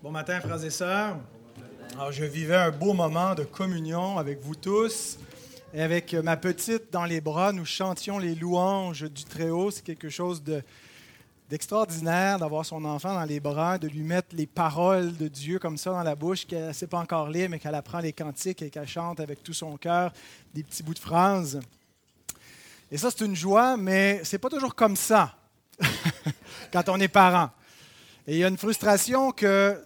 Bon matin, frères et sœurs. Alors, je vivais un beau moment de communion avec vous tous. Et avec ma petite dans les bras, nous chantions les louanges du Très-Haut. C'est quelque chose de, d'extraordinaire d'avoir son enfant dans les bras, de lui mettre les paroles de Dieu comme ça dans la bouche, qu'elle ne sait pas encore lire, mais qu'elle apprend les cantiques et qu'elle chante avec tout son cœur des petits bouts de phrases. Et ça, c'est une joie, mais c'est pas toujours comme ça quand on est parent. Et il y a une frustration que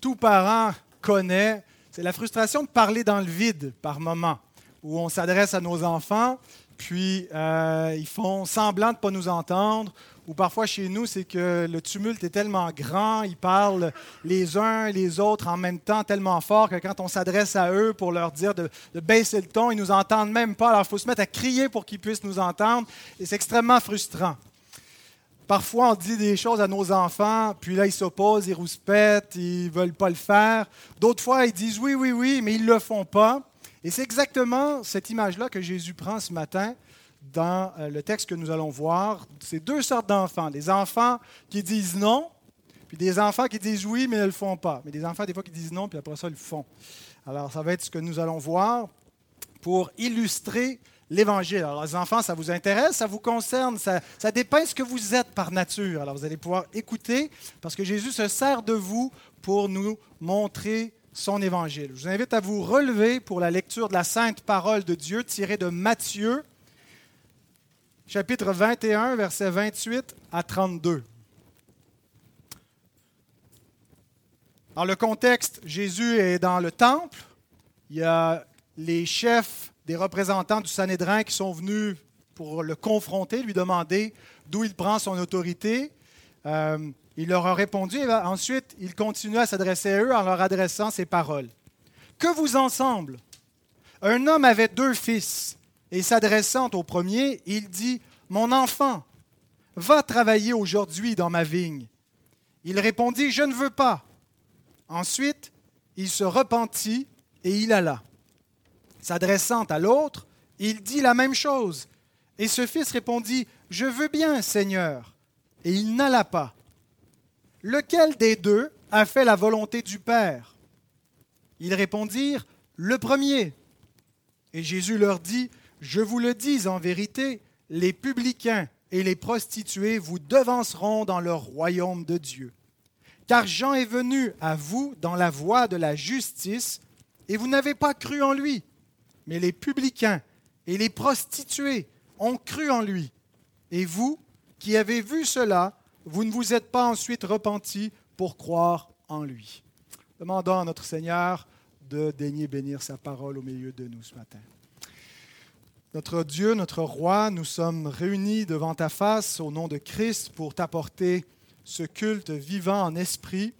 tout parent connaît, c'est la frustration de parler dans le vide par moment, où on s'adresse à nos enfants, puis euh, ils font semblant de ne pas nous entendre, ou parfois chez nous, c'est que le tumulte est tellement grand, ils parlent les uns les autres en même temps tellement fort que quand on s'adresse à eux pour leur dire de, de baisser le ton, ils nous entendent même pas. Alors il faut se mettre à crier pour qu'ils puissent nous entendre, et c'est extrêmement frustrant. Parfois, on dit des choses à nos enfants, puis là, ils s'opposent, ils rouspètent, ils ne veulent pas le faire. D'autres fois, ils disent oui, oui, oui, mais ils ne le font pas. Et c'est exactement cette image-là que Jésus prend ce matin dans euh, le texte que nous allons voir. C'est deux sortes d'enfants. Des enfants qui disent non, puis des enfants qui disent oui, mais ne le font pas. Mais des enfants, des fois, qui disent non, puis après ça, ils le font. Alors, ça va être ce que nous allons voir pour illustrer l'Évangile. Alors, les enfants, ça vous intéresse, ça vous concerne, ça, ça ce que vous êtes par nature. Alors, vous allez pouvoir écouter parce que Jésus se sert de vous pour nous montrer son Évangile. Je vous invite à vous relever pour la lecture de la sainte parole de Dieu tirée de Matthieu, chapitre 21, versets 28 à 32. Dans le contexte, Jésus est dans le temple. Il y a les chefs des représentants du Sanhédrin qui sont venus pour le confronter, lui demander d'où il prend son autorité. Euh, il leur a répondu et ensuite il continue à s'adresser à eux en leur adressant ces paroles. Que vous ensemble? Un homme avait deux fils et s'adressant au premier, il dit, Mon enfant, va travailler aujourd'hui dans ma vigne. Il répondit, Je ne veux pas. Ensuite, il se repentit et il alla. S'adressant à l'autre, il dit la même chose. Et ce fils répondit, Je veux bien, Seigneur. Et il n'alla pas. Lequel des deux a fait la volonté du Père? Ils répondirent, Le premier. Et Jésus leur dit, Je vous le dis en vérité, les publicains et les prostituées vous devanceront dans leur royaume de Dieu. Car Jean est venu à vous dans la voie de la justice, et vous n'avez pas cru en lui mais les publicains et les prostituées ont cru en lui. Et vous, qui avez vu cela, vous ne vous êtes pas ensuite repentis pour croire en lui. Demandons à notre Seigneur de daigner bénir sa parole au milieu de nous ce matin. Notre Dieu, notre Roi, nous sommes réunis devant ta face au nom de Christ pour t'apporter ce culte vivant en esprit,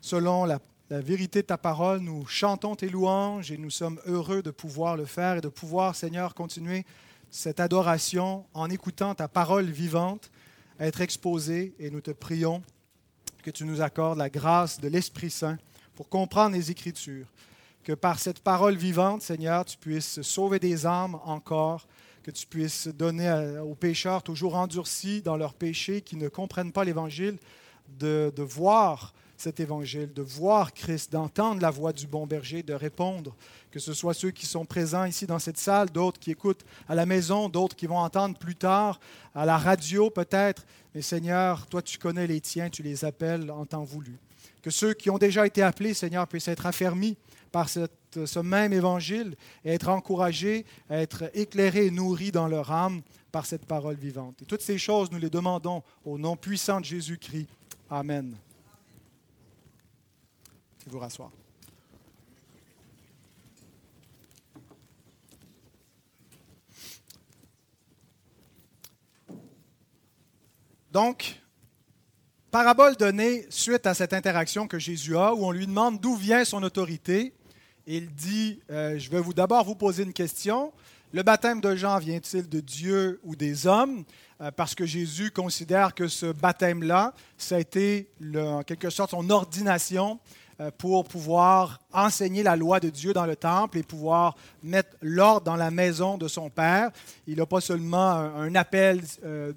selon la la vérité de ta parole. Nous chantons tes louanges et nous sommes heureux de pouvoir le faire et de pouvoir, Seigneur, continuer cette adoration en écoutant ta parole vivante être exposée. Et nous te prions que tu nous accordes la grâce de l'Esprit Saint pour comprendre les Écritures. Que par cette parole vivante, Seigneur, tu puisses sauver des âmes encore, que tu puisses donner aux pécheurs toujours endurcis dans leurs péchés, qui ne comprennent pas l'Évangile, de, de voir cet évangile, de voir Christ, d'entendre la voix du bon berger, de répondre, que ce soit ceux qui sont présents ici dans cette salle, d'autres qui écoutent à la maison, d'autres qui vont entendre plus tard, à la radio peut-être. Mais Seigneur, toi tu connais les tiens, tu les appelles en temps voulu. Que ceux qui ont déjà été appelés, Seigneur, puissent être affermis par ce même évangile et être encouragés, être éclairés et nourris dans leur âme par cette parole vivante. Et toutes ces choses, nous les demandons au nom puissant de Jésus-Christ. Amen vous rasseoir. Donc, parabole donnée suite à cette interaction que Jésus a, où on lui demande d'où vient son autorité. Il dit, euh, je vais vous d'abord vous poser une question. Le baptême de Jean vient-il de Dieu ou des hommes? Euh, Parce que Jésus considère que ce baptême-là, ça a été en quelque sorte son ordination pour pouvoir enseigner la loi de Dieu dans le temple et pouvoir mettre l'ordre dans la maison de son Père. Il n'a pas seulement un appel euh,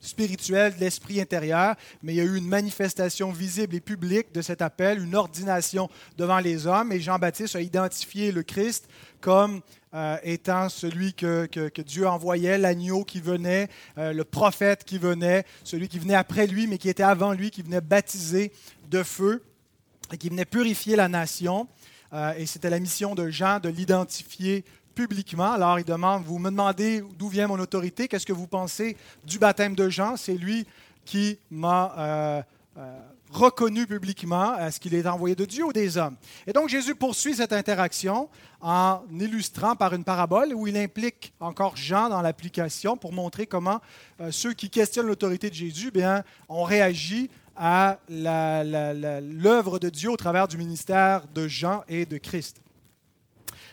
spirituel de l'esprit intérieur, mais il y a eu une manifestation visible et publique de cet appel, une ordination devant les hommes, et Jean-Baptiste a identifié le Christ comme euh, étant celui que, Dieu envoyait, l'agneau qui venait, euh, le prophète qui venait, celui qui venait après lui, mais qui était avant lui, qui venait baptiser de feu et qui venait purifier la nation. Euh, et c'était la mission de Jean de l'identifier publiquement. Alors il demande, vous me demandez d'où vient mon autorité, qu'est-ce que vous pensez du baptême de Jean? C'est lui qui m'a reconnu publiquement, est-ce qu'il est envoyé de Dieu ou des hommes Et donc Jésus poursuit cette interaction en illustrant par une parabole où il implique encore Jean dans l'application pour montrer comment euh, ceux qui questionnent l'autorité de Jésus bien, ont réagi à l'œuvre de Dieu au travers du ministère de Jean et de Christ.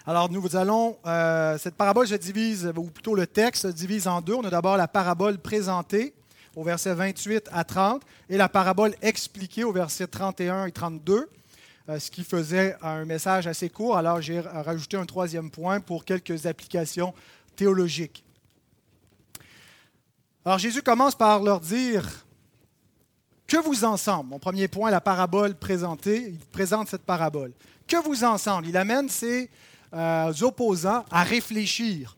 Alors nous allons, euh, cette parabole se divise, ou plutôt le texte se divise en deux. On a d'abord la parabole présentée au verset 28 à 30, et la parabole expliquée au verset 31 et 32, euh, ce qui faisait un message assez court. Alors j'ai rajouté un troisième point pour quelques applications théologiques. Alors Jésus commence par leur dire que vous ensemble, mon premier point, la parabole présentée, il présente cette parabole. Que vous ensemble, il amène ses euh, opposants à réfléchir.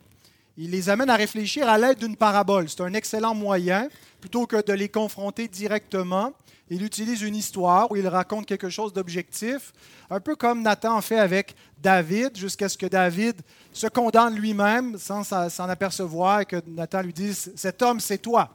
Il les amène à réfléchir à l'aide d'une parabole. C'est un excellent moyen plutôt que de les confronter directement, il utilise une histoire où il raconte quelque chose d'objectif, un peu comme Nathan en fait avec David, jusqu'à ce que David se condamne lui-même sans s'en apercevoir et que Nathan lui dise Cet homme, c'est toi.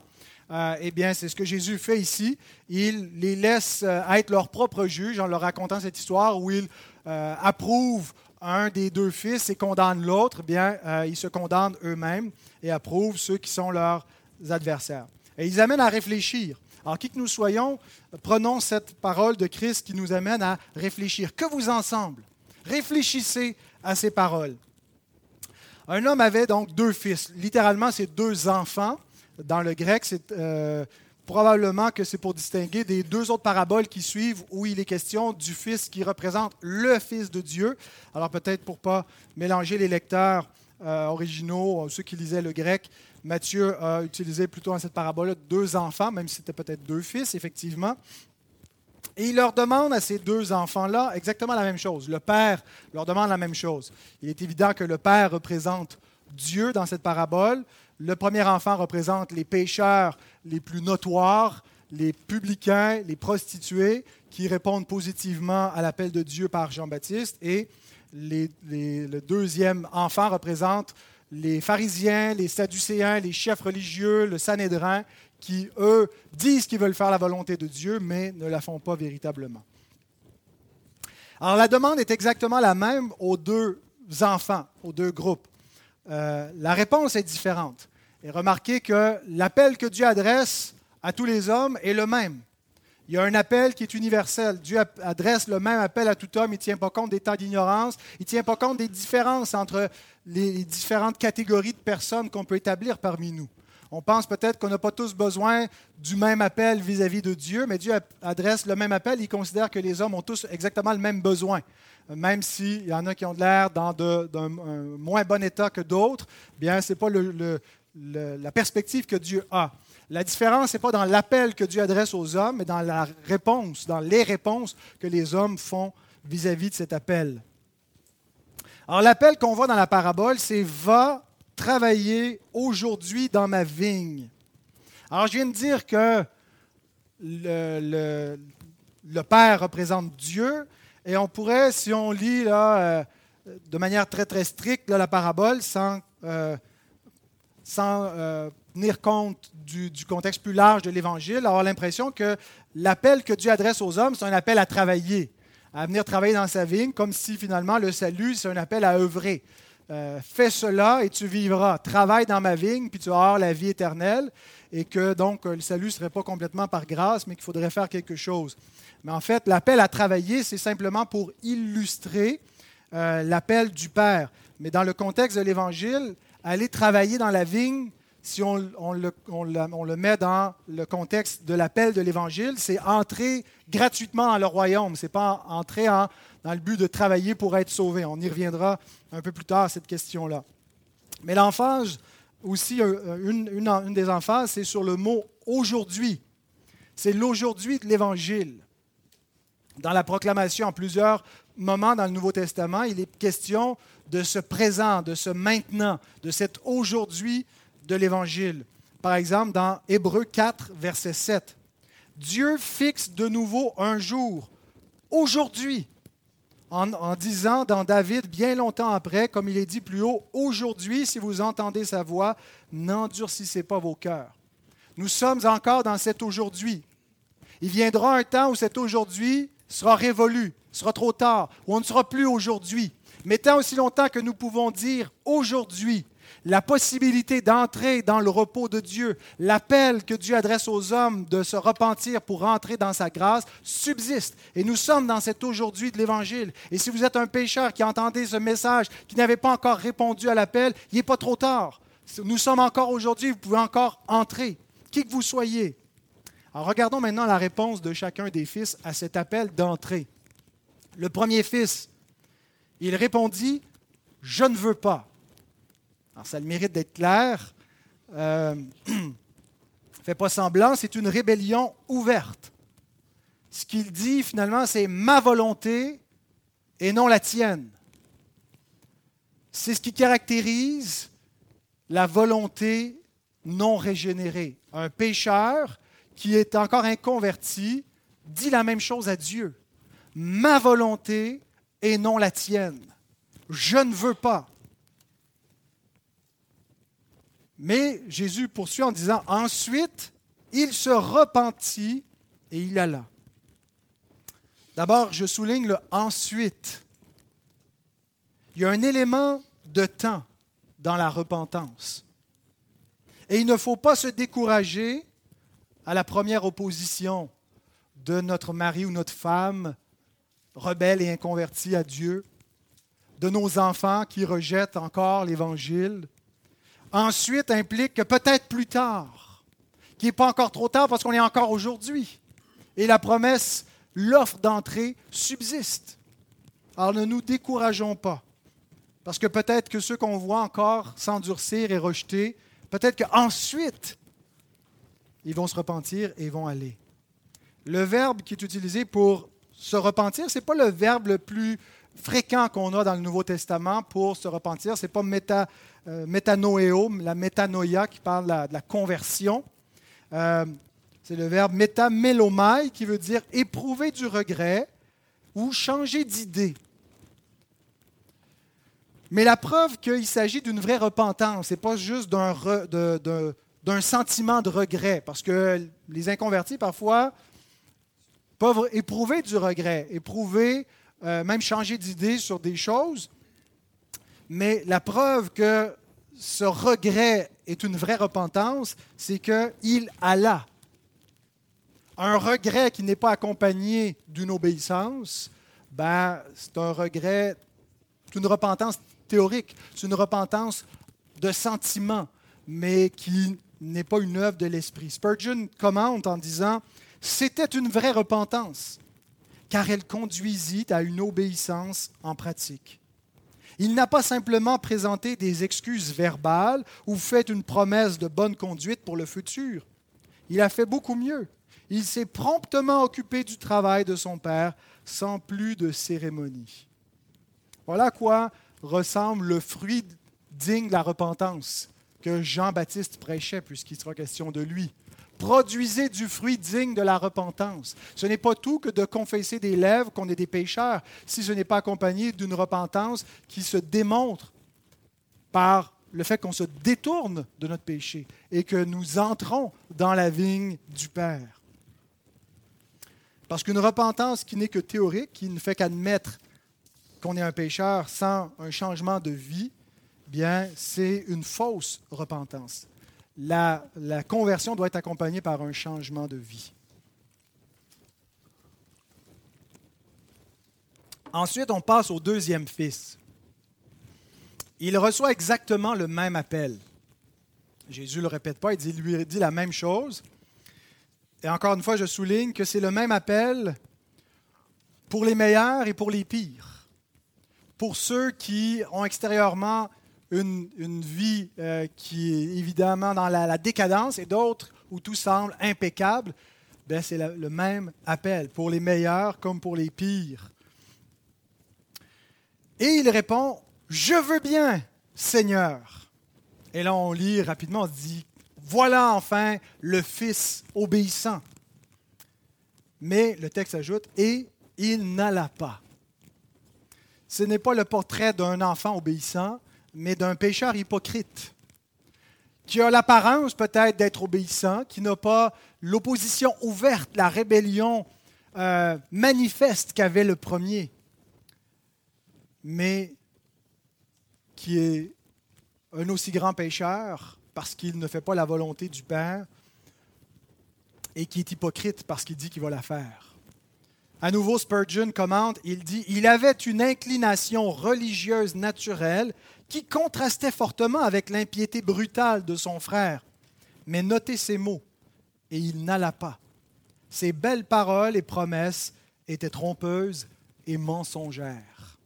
Euh, eh bien, c'est ce que Jésus fait ici. Il les laisse euh, être leur propre juge en leur racontant cette histoire où il euh, approuve un des deux fils et condamne l'autre. Eh bien, ils se condamnent eux-mêmes et approuvent ceux qui sont leurs adversaires. Et ils amènent à réfléchir. Alors, qui que nous soyons, prenons cette parole de Christ qui nous amène à réfléchir. Que vous ensemble, réfléchissez à ces paroles. Un homme avait donc deux fils. Littéralement, c'est deux enfants. Dans le grec, c'est euh, probablement que c'est pour distinguer des deux autres paraboles qui suivent où il est question du fils qui représente le fils de Dieu. Alors peut-être pour pas mélanger les lecteurs euh, originaux, ceux qui lisaient le grec, Matthieu a utilisé plutôt dans cette parabole deux enfants, même si c'était peut-être deux fils, effectivement. Et il leur demande à ces deux enfants-là exactement la même chose. Le Père leur demande la même chose. Il est évident que le Père représente Dieu dans cette parabole. Le premier enfant représente les pécheurs les plus notoires, les publicains, les prostituées, qui répondent positivement à l'appel de Dieu par Jean-Baptiste. Et le deuxième enfant représente les pharisiens, les sadducéens, les chefs religieux, le Sanhédrin, qui, eux, disent qu'ils veulent faire la volonté de Dieu, mais ne la font pas véritablement. Alors la demande est exactement la même aux deux enfants, aux deux groupes. Euh, la réponse est différente. Et remarquez que l'appel que Dieu adresse à tous les hommes est le même. Il y a un appel qui est universel. Dieu adresse le même appel à tout homme. Il ne tient pas compte des temps d'ignorance. Il ne tient pas compte des différences entre les différentes catégories de personnes qu'on peut établir parmi nous. On pense peut-être qu'on n'a pas tous besoin du même appel vis-à-vis de Dieu, mais Dieu adresse le même appel. Il considère que les hommes ont tous exactement le même besoin. Même s'il y en a qui ont l'air dans un moins bon état que d'autres, bien, ce n'est pas la perspective que Dieu a. La différence n'est pas dans l'appel que Dieu adresse aux hommes, mais dans la réponse, dans les réponses que les hommes font vis-à-vis de cet appel. Alors l'appel qu'on voit dans la parabole, c'est Va travailler aujourd'hui dans ma vigne. Alors je viens de dire que le, Père représente Dieu, et on pourrait, si on lit là, euh, de manière très très stricte la parabole, sans, euh, sans euh, tenir compte du, contexte plus large de l'Évangile, avoir l'impression que l'appel que Dieu adresse aux hommes, c'est un appel à travailler, à venir travailler dans sa vigne, comme si finalement le salut, c'est un appel à œuvrer. Euh, fais cela et tu vivras. Travaille dans ma vigne, puis tu auras la vie éternelle. Et que donc le salut ne serait pas complètement par grâce, mais qu'il faudrait faire quelque chose. Mais en fait, l'appel à travailler, c'est simplement pour illustrer euh, l'appel du Père. Mais dans le contexte de l'Évangile, aller travailler dans la vigne, si on, le, met dans le contexte de l'appel de l'Évangile, c'est entrer gratuitement dans le royaume. Ce n'est pas entrer dans le but de travailler pour être sauvé. On y reviendra un peu plus tard à cette question-là. Mais l'emphase aussi une, une des emphases, c'est sur le mot aujourd'hui. C'est l'aujourd'hui de l'Évangile. Dans la proclamation, en plusieurs moments dans le Nouveau Testament, il est question de ce présent, de ce maintenant, de cet aujourd'hui de l'Évangile. Par exemple, dans Hébreu 4, verset 7, Dieu fixe de nouveau un jour, aujourd'hui, en, en, disant dans David, bien longtemps après, comme il est dit plus haut, aujourd'hui, si vous entendez sa voix, n'endurcissez pas vos cœurs. Nous sommes encore dans cet aujourd'hui. Il viendra un temps où cet aujourd'hui sera révolu, sera trop tard, où on ne sera plus aujourd'hui. Mais tant aussi longtemps que nous pouvons dire aujourd'hui, la possibilité d'entrer dans le repos de Dieu, l'appel que Dieu adresse aux hommes de se repentir pour entrer dans sa grâce, subsiste. Et nous sommes dans cet aujourd'hui de l'Évangile. Et si vous êtes un pécheur qui entendez ce message, qui n'avait pas encore répondu à l'appel, il n'est pas trop tard. Nous sommes encore aujourd'hui, vous pouvez encore entrer, qui que vous soyez. Alors regardons maintenant la réponse de chacun des fils à cet appel d'entrée. Le premier fils, il répondit, Je ne veux pas. Alors ça a le mérite d'être clair. Euh, pas semblant, c'est une rébellion ouverte. Ce qu'il dit finalement, c'est ma volonté et non la tienne. C'est ce qui caractérise la volonté non régénérée. Un pécheur qui est encore inconverti dit la même chose à Dieu. Ma volonté et non la tienne. Je ne veux pas. Mais Jésus poursuit en disant, ensuite, il se repentit et il alla. D'abord, je souligne le ensuite. Il y a un élément de temps dans la repentance. Et il ne faut pas se décourager à la première opposition de notre mari ou notre femme rebelle et inconverti à Dieu, de nos enfants qui rejettent encore l'Évangile. Ensuite implique que peut-être plus tard, qu'il n'est pas encore trop tard parce qu'on est encore aujourd'hui. Et la promesse, l'offre d'entrée subsiste. Alors ne nous décourageons pas, parce que peut-être que ceux qu'on voit encore s'endurcir et rejeter, peut-être qu'ensuite, ils vont se repentir et vont aller. Le verbe qui est utilisé pour se repentir, ce n'est pas le verbe le plus fréquent qu'on a dans le Nouveau Testament pour se repentir. Ce n'est pas méta, euh, la métanoïa qui parle de la, conversion. Euh, c'est le verbe métamélomai qui veut dire éprouver du regret ou changer d'idée. Mais la preuve qu'il s'agit d'une vraie repentance, ce n'est pas juste d'un sentiment de regret, parce que les inconvertis, parfois, peuvent éprouver du regret, éprouver, euh, même changer d'idée sur des choses. Mais la preuve que ce regret est une vraie repentance, c'est qu'il alla. Un regret qui n'est pas accompagné d'une obéissance, ben, c'est un regret, c'est une repentance théorique, c'est une repentance de sentiment, mais qui n'est pas une œuvre de l'esprit. Spurgeon commente en disant C'était une vraie repentance, car elle conduisit à une obéissance en pratique. Il n'a pas simplement présenté des excuses verbales ou fait une promesse de bonne conduite pour le futur. Il a fait beaucoup mieux. Il s'est promptement occupé du travail de son Père sans plus de cérémonie. Voilà à quoi ressemble le fruit digne de la repentance que Jean-Baptiste prêchait, puisqu'il sera question de lui. Produisez du fruit digne de la repentance. Ce n'est pas tout que de confesser des lèvres qu'on est des pécheurs, si ce n'est pas accompagné d'une repentance qui se démontre par le fait qu'on se détourne de notre péché et que nous entrons dans la vigne du Père. Parce qu'une repentance qui n'est que théorique, qui ne fait qu'admettre qu'on est un pécheur sans un changement de vie, bien, c'est une fausse repentance. La, conversion doit être accompagnée par un changement de vie. Ensuite, on passe au deuxième fils. Il reçoit exactement le même appel. Jésus ne le répète pas, il lui dit la même chose. Et encore une fois, je souligne que c'est le même appel pour les meilleurs et pour les pires. Pour ceux qui ont extérieurement une, vie euh, qui est évidemment dans la, décadence et d'autres où tout semble impeccable, ben c'est le même appel pour les meilleurs comme pour les pires. Et il répond, Je veux bien, Seigneur. Et là, on lit rapidement, on dit, Voilà enfin le Fils obéissant. Mais le texte ajoute, Et il n'alla pas. Ce n'est pas le portrait d'un enfant obéissant, mais d'un pécheur hypocrite, qui a l'apparence peut-être d'être obéissant, qui n'a pas l'opposition ouverte, la rébellion euh, manifeste qu'avait le premier, mais qui est un aussi grand pécheur parce qu'il ne fait pas la volonté du Père et qui est hypocrite parce qu'il dit qu'il va la faire. À nouveau, Spurgeon commente, il dit, Il avait une inclination religieuse naturelle qui contrastait fortement avec l'impiété brutale de son frère. Mais notez ces mots, et il n'alla pas. Ses belles paroles et promesses étaient trompeuses et mensongères.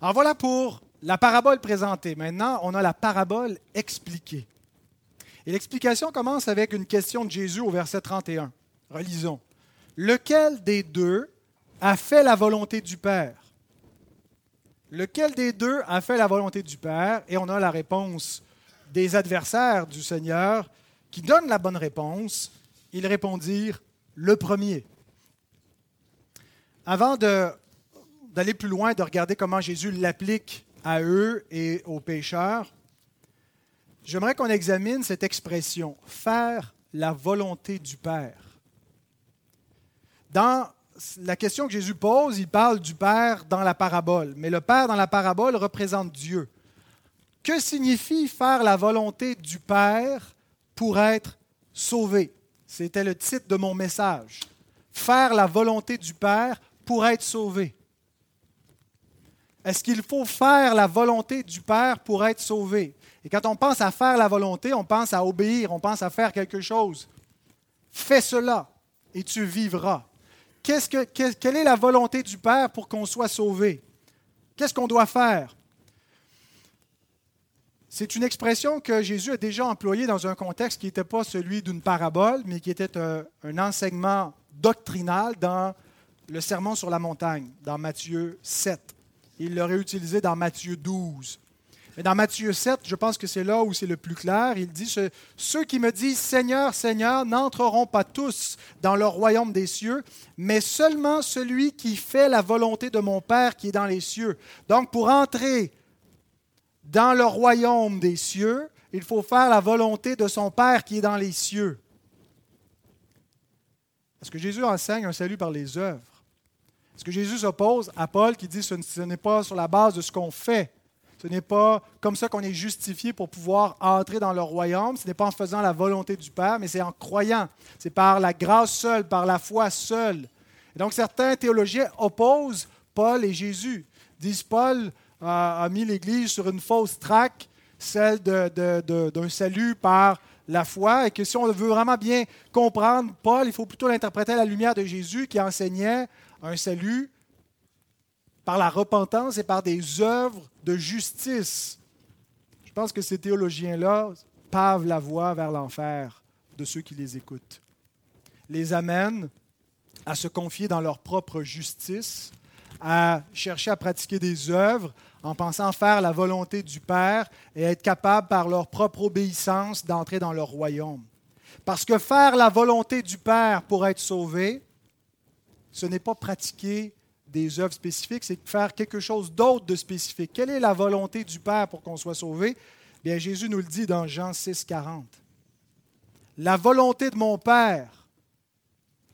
Alors voilà pour la parabole présentée. Maintenant, on a la parabole expliquée. Et l'explication commence avec une question de Jésus au verset 31. Relisons. Lequel des deux a fait la volonté du Père? Lequel des deux a fait la volonté du Père? Et on a la réponse des adversaires du Seigneur qui donnent la bonne réponse. Ils répondirent le premier. Avant d'aller plus loin, de regarder comment Jésus l'applique à eux et aux pécheurs, j'aimerais qu'on examine cette expression, faire la volonté du Père. Dans la question que Jésus pose, il parle du Père dans la parabole, mais le Père dans la parabole représente Dieu. Que signifie faire la volonté du Père pour être sauvé? C'était le titre de mon message. Faire la volonté du Père pour être sauvé. Est-ce qu'il faut faire la volonté du Père pour être sauvé? Et quand on pense à faire la volonté, on pense à obéir, on pense à faire quelque chose. Fais cela et tu vivras quelle est la volonté du Père pour qu'on soit sauvé? Qu'est-ce qu'on doit faire? C'est une expression que Jésus a déjà employée dans un contexte qui n'était pas celui d'une parabole, mais qui était un, un enseignement doctrinal dans le Sermon sur la montagne, dans Matthieu 7. Il l'aurait utilisé dans Matthieu 12. Mais dans Matthieu 7, je pense que c'est là où c'est le plus clair. Il dit, ceux qui me disent Seigneur, Seigneur, n'entreront pas tous dans le royaume des cieux, mais seulement celui qui fait la volonté de mon Père qui est dans les cieux. Donc pour entrer dans le royaume des cieux, il faut faire la volonté de son Père qui est dans les cieux. Est-ce que Jésus enseigne un salut par les œuvres? Est-ce que Jésus s'oppose à Paul qui dit ce n'est pas sur la base de ce qu'on fait, ce n'est pas comme ça qu'on est justifié pour pouvoir entrer dans le royaume. Ce n'est pas en faisant la volonté du Père, mais c'est en croyant. C'est par la grâce seule, par la foi seule. Et donc certains théologiens opposent Paul et Jésus. Disent Paul a, mis l'Église sur une fausse traque, celle d'un salut par la foi, et que si on veut vraiment bien comprendre Paul, il faut plutôt l'interpréter à la lumière de Jésus qui enseignait un salut par la repentance et par des œuvres de justice. Je pense que ces théologiens-là pavent la voie vers l'enfer de ceux qui les écoutent. Les amènent à se confier dans leur propre justice, à chercher à pratiquer des œuvres en pensant faire la volonté du Père et être capable par leur propre obéissance d'entrer dans leur royaume. Parce que faire la volonté du Père pour être sauvé, ce n'est pas pratiquer des œuvres spécifiques, c'est faire quelque chose d'autre de spécifique. Quelle est la volonté du Père pour qu'on soit sauvé? Bien, Jésus nous le dit dans Jean 6, 40. La volonté de mon Père,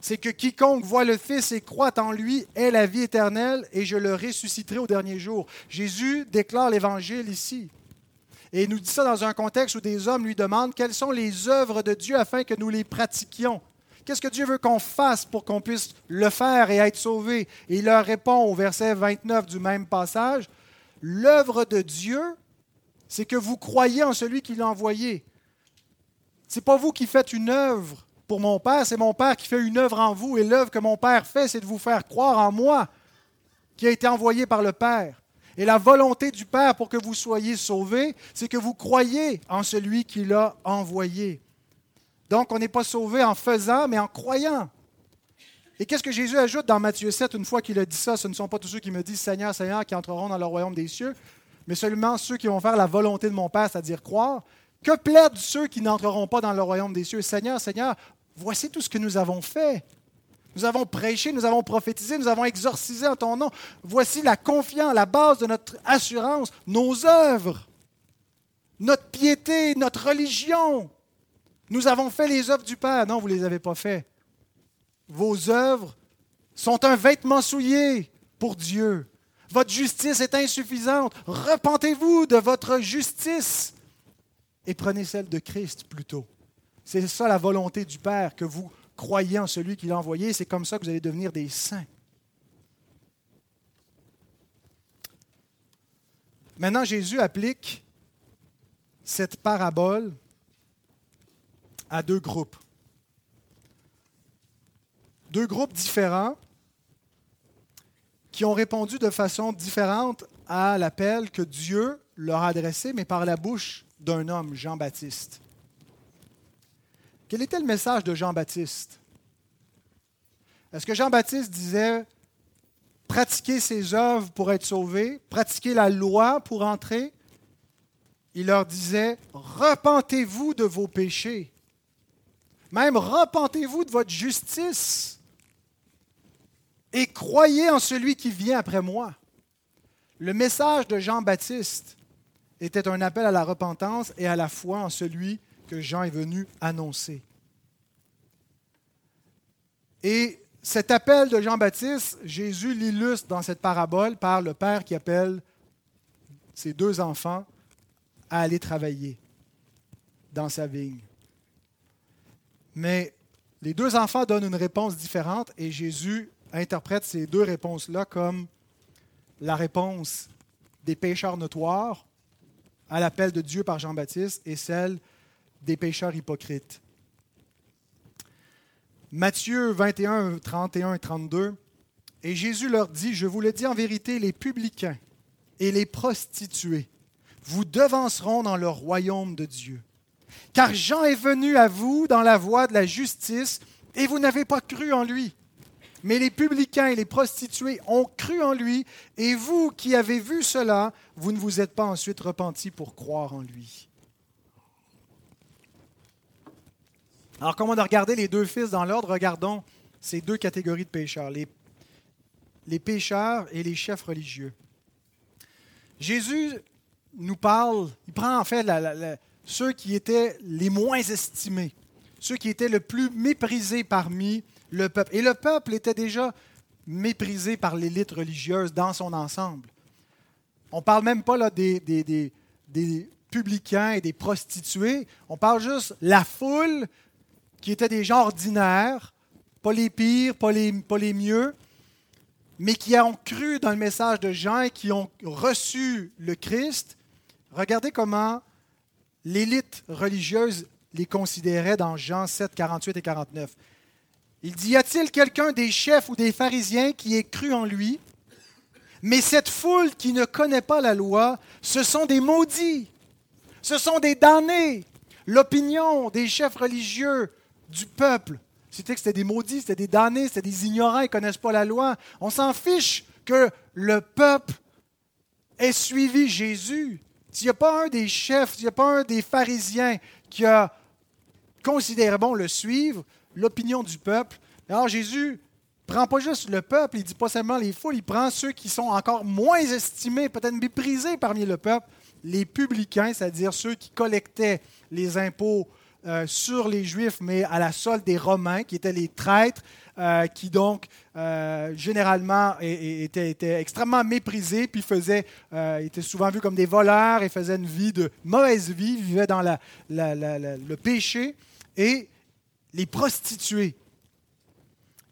c'est que quiconque voit le Fils et croit en lui ait la vie éternelle et je le ressusciterai au dernier jour. Jésus déclare l'Évangile ici. Et il nous dit ça dans un contexte où des hommes lui demandent quelles sont les œuvres de Dieu afin que nous les pratiquions. Qu'est-ce que Dieu veut qu'on fasse pour qu'on puisse le faire et être sauvé? Et il leur répond au verset 29 du même passage, l'œuvre de Dieu, c'est que vous croyez en celui qui l'a envoyé. Ce n'est pas vous qui faites une œuvre pour mon Père, c'est mon Père qui fait une œuvre en vous. Et l'œuvre que mon Père fait, c'est de vous faire croire en moi, qui a été envoyé par le Père. Et la volonté du Père pour que vous soyez sauvés, c'est que vous croyez en celui qui l'a envoyé. Donc, on n'est pas sauvé en faisant, mais en croyant. Et qu'est-ce que Jésus ajoute dans Matthieu 7, une fois qu'il a dit ça, ce ne sont pas tous ceux qui me disent Seigneur, Seigneur, qui entreront dans le royaume des cieux, mais seulement ceux qui vont faire la volonté de mon Père, c'est-à-dire croire. Que plaident ceux qui n'entreront pas dans le royaume des cieux? Seigneur, Seigneur, voici tout ce que nous avons fait. Nous avons prêché, nous avons prophétisé, nous avons exorcisé en ton nom. Voici la confiance, la base de notre assurance, nos œuvres, notre piété, notre religion. Nous avons fait les œuvres du Père. Non, vous ne les avez pas fait. Vos œuvres sont un vêtement souillé pour Dieu. Votre justice est insuffisante. Repentez-vous de votre justice et prenez celle de Christ plutôt. C'est ça la volonté du Père, que vous croyez en celui qui l'a envoyé. C'est comme ça que vous allez devenir des saints. Maintenant, Jésus applique cette parabole à deux groupes. Deux groupes différents qui ont répondu de façon différente à l'appel que Dieu leur a adressé, mais par la bouche d'un homme, Jean-Baptiste. Quel était le message de Jean-Baptiste? Est-ce que Jean-Baptiste disait pratiquer ses œuvres pour être sauvé, pratiquer la loi pour entrer? Il leur disait repentez-vous de vos péchés. Même repentez-vous de votre justice et croyez en celui qui vient après moi. Le message de Jean-Baptiste était un appel à la repentance et à la foi en celui que Jean est venu annoncer. Et cet appel de Jean-Baptiste, Jésus l'illustre dans cette parabole par le père qui appelle ses deux enfants à aller travailler dans sa vigne. Mais les deux enfants donnent une réponse différente et Jésus interprète ces deux réponses-là comme la réponse des pécheurs notoires à l'appel de Dieu par Jean-Baptiste et celle des pécheurs hypocrites. Matthieu 21, 31 et 32. Et Jésus leur dit, je vous le dis en vérité, les publicains et les prostituées vous devanceront dans le royaume de Dieu. Car Jean est venu à vous dans la voie de la justice et vous n'avez pas cru en lui. Mais les publicains et les prostituées ont cru en lui, et vous qui avez vu cela, vous ne vous êtes pas ensuite repentis pour croire en lui. Alors, comme on a regardé les deux fils dans l'ordre, regardons ces deux catégories de pécheurs, les, les pécheurs et les chefs religieux. Jésus nous parle, il prend en fait ceux qui étaient les moins estimés, ceux qui étaient le plus méprisés parmi le peuple. Et le peuple était déjà méprisé par l'élite religieuse dans son ensemble. On ne parle même pas là, des, des, publicains et des prostituées. On parle juste la foule qui était des gens ordinaires, pas les pires, pas les, pas les mieux, mais qui ont cru dans le message de Jean et qui ont reçu le Christ. Regardez comment l'élite religieuse les considérait dans Jean 7, 48 et 49. Il dit, y a-t-il quelqu'un des chefs ou des pharisiens qui ait cru en lui? Mais cette foule qui ne connaît pas la loi, ce sont des maudits, ce sont des damnés. L'opinion des chefs religieux du peuple, c'était que c'était des maudits, c'était des damnés, c'était des ignorants, ils ne connaissent pas la loi. On s'en fiche que le peuple ait suivi Jésus. S'il n'y a pas un des chefs, s'il n'y a pas un des pharisiens qui a considéré bon le suivre, l'opinion du peuple. Alors Jésus prend pas juste le peuple, il dit pas seulement les foules, il prend ceux qui sont encore moins estimés, peut-être méprisés parmi le peuple, les publicains, c'est-à-dire ceux qui collectaient les impôts euh, sur les Juifs, mais à la solde des Romains, qui étaient les traîtres, euh, qui donc euh, généralement étaient, extrêmement méprisés, puis faisaient, étaient souvent vus comme des voleurs et faisaient une vie de mauvaise vie, vivaient dans le péché. Et les prostituées.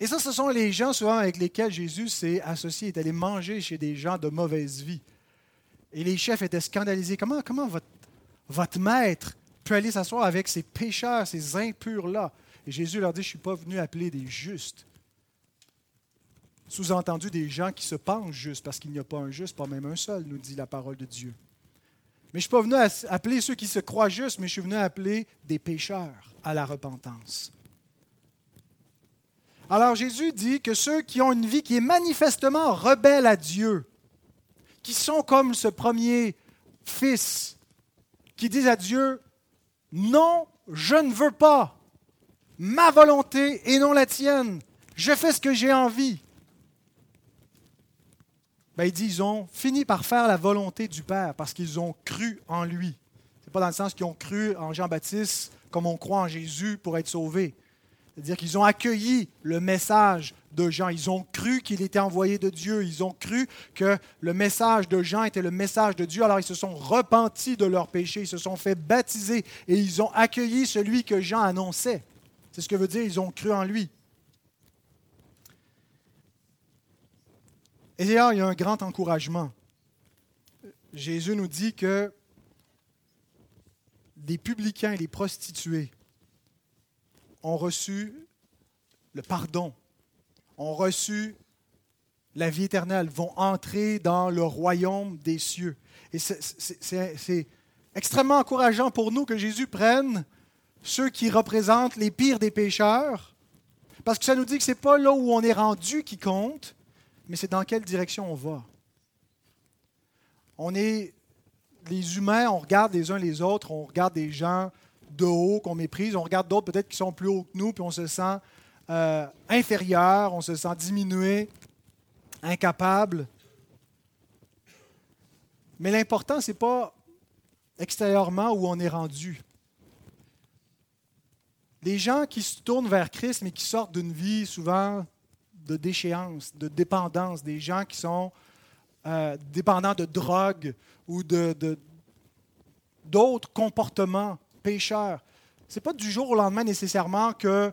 Et ça, ce sont les gens souvent avec lesquels Jésus s'est associé. Est allé manger chez des gens de mauvaise vie. Et les chefs étaient scandalisés. Comment, comment votre, votre maître peut aller s'asseoir avec ces pécheurs, ces impurs-là? Et Jésus leur dit, je ne suis pas venu appeler des justes, Sous-entendu des gens qui se pensent justes, parce qu'il n'y a pas un juste, pas même un seul, nous dit la parole de Dieu. Mais je ne suis pas venu appeler ceux qui se croient justes, mais je suis venu appeler des pécheurs à la repentance. Alors Jésus dit que ceux qui ont une vie qui est manifestement rebelle à Dieu, qui sont comme ce premier fils, qui disent à Dieu, non, je ne veux pas ma volonté et non la tienne. Je fais ce que j'ai envie. Ben, il dit, ils ont fini par faire la volonté du Père parce qu'ils ont cru en lui. Ce n'est pas dans le sens qu'ils ont cru en Jean-Baptiste comme on croit en Jésus pour être sauvés. C'est-à-dire qu'ils ont accueilli le message de Jean. Ils ont cru qu'il était envoyé de Dieu. Ils ont cru que le message de Jean était le message de Dieu. Alors ils se sont repentis de leurs péchés. Ils se sont fait baptiser et ils ont accueilli celui que Jean annonçait. C'est ce que veut dire, ils ont cru en lui. Et d'ailleurs, il y a un grand encouragement. Jésus nous dit que les publicains et les prostituées ont reçu le pardon, ont reçu la vie éternelle, vont entrer dans le royaume des cieux. Et c'est extrêmement encourageant pour nous que Jésus prenne ceux qui représentent les pires des pécheurs, parce que ça nous dit que ce n'est pas là où on est rendu qui compte, mais c'est dans quelle direction on va. On est les humains, on regarde les uns les autres, on regarde des gens de haut qu'on méprise, on regarde d'autres peut-être qui sont plus hauts que nous, puis on se sent euh, inférieur, on se sent diminué, incapable. Mais l'important, ce n'est pas extérieurement où on est rendu. Les gens qui se tournent vers Christ, mais qui sortent d'une vie souvent de déchéance, de dépendance, des gens qui sont euh, dépendants de drogue ou d'autres comportements pécheurs. Ce n'est pas du jour au lendemain nécessairement que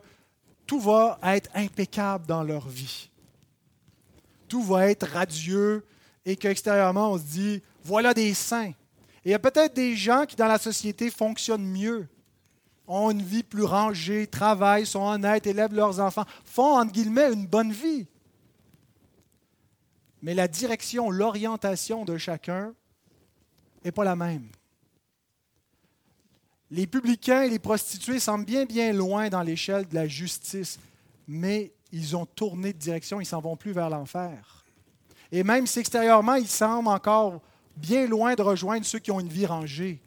tout va être impeccable dans leur vie. Tout va être radieux et qu'extérieurement, on se dit, voilà des saints. Il y a peut-être des gens qui, dans la société, fonctionnent mieux, ont une vie plus rangée, travaillent, sont honnêtes, élèvent leurs enfants, font, entre guillemets, une bonne vie. Mais la direction, l'orientation de chacun n'est pas la même. Les publicains et les prostituées semblent bien, bien loin dans l'échelle de la justice, mais ils ont tourné de direction, ils s'en vont plus vers l'enfer. Et même si extérieurement, ils semblent encore bien loin de rejoindre ceux qui ont une vie rangée,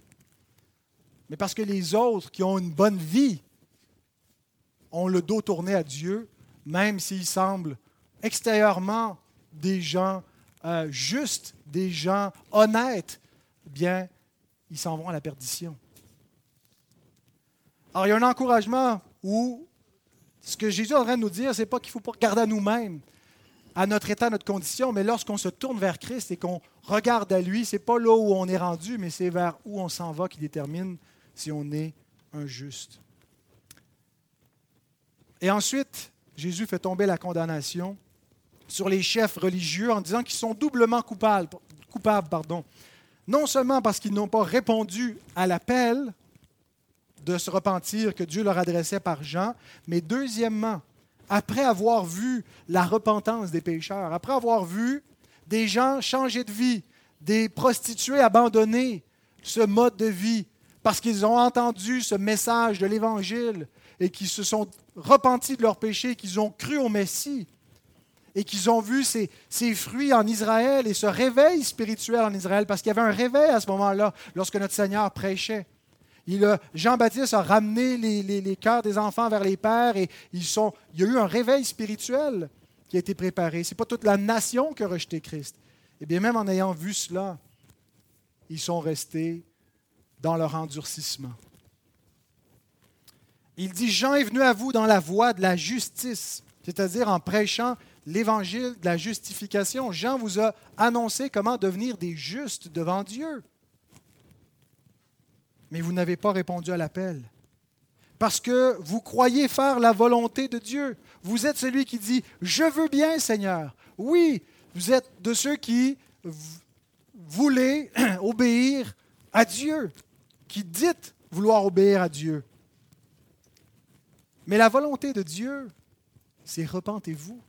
mais parce que les autres qui ont une bonne vie ont le dos tourné à Dieu, même s'ils semblent extérieurement des gens euh, justes, des gens honnêtes, eh bien, ils s'en vont à la perdition. Alors, il y a un encouragement où ce que Jésus est en train de nous dire, ce n'est pas qu'il ne faut pas regarder à nous-mêmes, à notre état, à notre condition, mais lorsqu'on se tourne vers Christ et qu'on regarde à lui, ce n'est pas là où on est rendu, mais c'est vers où on s'en va qui détermine si on est un juste. Et ensuite, Jésus fait tomber la condamnation sur les chefs religieux en disant qu'ils sont doublement coupables, coupables pardon. non seulement parce qu'ils n'ont pas répondu à l'appel de se repentir que Dieu leur adressait par Jean, mais deuxièmement, après avoir vu la repentance des pécheurs, après avoir vu des gens changer de vie, des prostituées abandonner ce mode de vie, parce qu'ils ont entendu ce message de l'Évangile et qu'ils se sont repentis de leurs péchés, qu'ils ont cru au Messie et qu'ils ont vu ces, fruits en Israël et ce réveil spirituel en Israël, parce qu'il y avait un réveil à ce moment-là lorsque notre Seigneur prêchait. Jean-Baptiste a ramené les, les, cœurs des enfants vers les pères et ils sont, il y a eu un réveil spirituel qui a été préparé. Ce n'est pas toute la nation qui a rejeté Christ. Et bien même en ayant vu cela, ils sont restés dans leur endurcissement. Il dit, Jean est venu à vous dans la voie de la justice, c'est-à-dire en prêchant l'évangile de la justification. Jean vous a annoncé comment devenir des justes devant Dieu. Mais vous n'avez pas répondu à l'appel. Parce que vous croyez faire la volonté de Dieu. Vous êtes celui qui dit, je veux bien Seigneur. Oui, vous êtes de ceux qui voulaient obéir à Dieu qui dites vouloir obéir à Dieu. Mais la volonté de Dieu, c'est repentez-vous.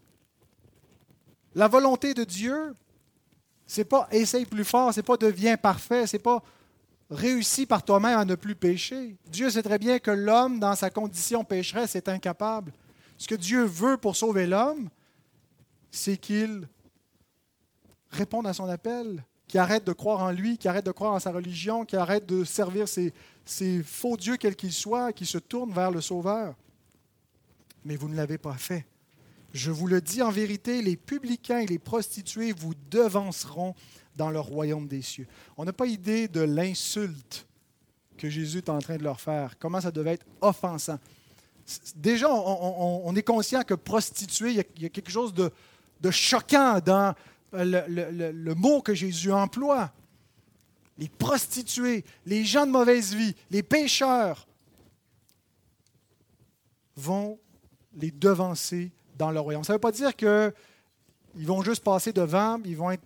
La volonté de Dieu, c'est pas essaye plus fort, c'est pas deviens parfait, c'est pas réussis par toi-même à ne plus pécher. Dieu sait très bien que l'homme, dans sa condition pécheresse, est incapable. Ce que Dieu veut pour sauver l'homme, c'est qu'il réponde à son appel, qu'il arrête de croire en lui, qu'il arrête de croire en sa religion, qu'il arrête de servir ses, faux dieux, quels qu'ils soient, qu'il se tourne vers le Sauveur. Mais vous ne l'avez pas fait. Je vous le dis en vérité, les publicains et les prostituées vous devanceront dans le royaume des cieux. On n'a pas idée de l'insulte que Jésus est en train de leur faire, comment ça devait être offensant. Déjà, on, est conscient que prostituée, il y a, quelque chose de, choquant dans le, le, mot que Jésus emploie. Les prostituées, les gens de mauvaise vie, les pécheurs vont les devancer dans le royaume. Ça ne veut pas dire qu'ils vont juste passer devant, ils vont être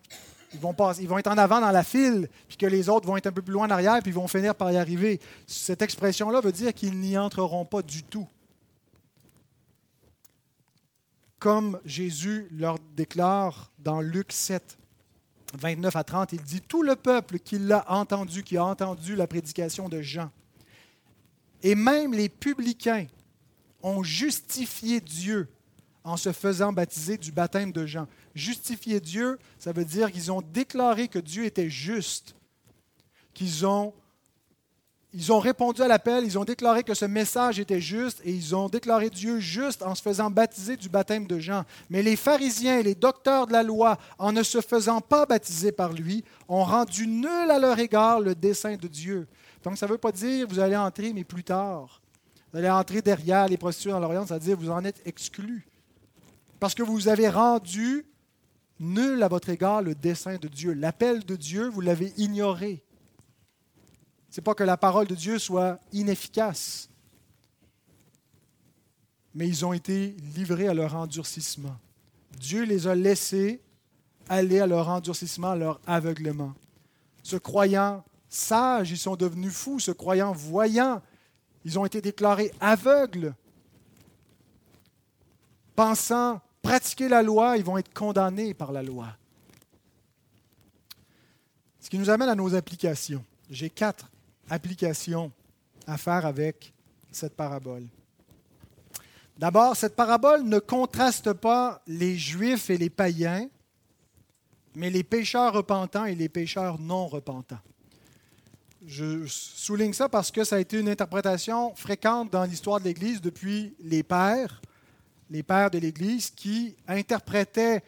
ils vont, ils vont être en avant dans la file, puis que les autres vont être un peu plus loin en arrière, puis ils vont finir par y arriver. Cette expression-là veut dire qu'ils n'y entreront pas du tout. Comme Jésus leur déclare dans Luc 7, 29 à 30, il dit, Tout le peuple qui l'a entendu, qui a entendu la prédication de Jean, et même les publicains ont justifié Dieu en se faisant baptiser du baptême de Jean. Justifier Dieu, ça veut dire qu'ils ont déclaré que Dieu était juste, qu'ils ont, ils ont répondu à l'appel, ils ont déclaré que ce message était juste et ils ont déclaré Dieu juste en se faisant baptiser du baptême de Jean. Mais les pharisiens et les docteurs de la loi, en ne se faisant pas baptiser par lui, ont rendu nul à leur égard le dessein de Dieu. Donc ça ne veut pas dire vous allez entrer, mais plus tard. Vous allez entrer derrière les prostituées dans l'Orient, ça veut dire vous en êtes exclus parce que vous avez rendu nul à votre égard le dessein de Dieu. L'appel de Dieu, vous l'avez ignoré. Ce n'est pas que la parole de Dieu soit inefficace, mais ils ont été livrés à leur endurcissement. Dieu les a laissés aller à leur endurcissement, à leur aveuglement. Se croyant sages, ils sont devenus fous. Se croyant voyants, ils ont été déclarés aveugles. Pensant pratiquer la loi, ils vont être condamnés par la loi. Ce qui nous amène à nos applications. J'ai quatre applications à faire avec cette parabole. D'abord, cette parabole ne contraste pas les juifs et les païens, mais les pécheurs repentants et les pécheurs non repentants. Je souligne ça parce que ça a été une interprétation fréquente dans l'histoire de l'Église depuis les pères les pères de l'Église, qui interprétaient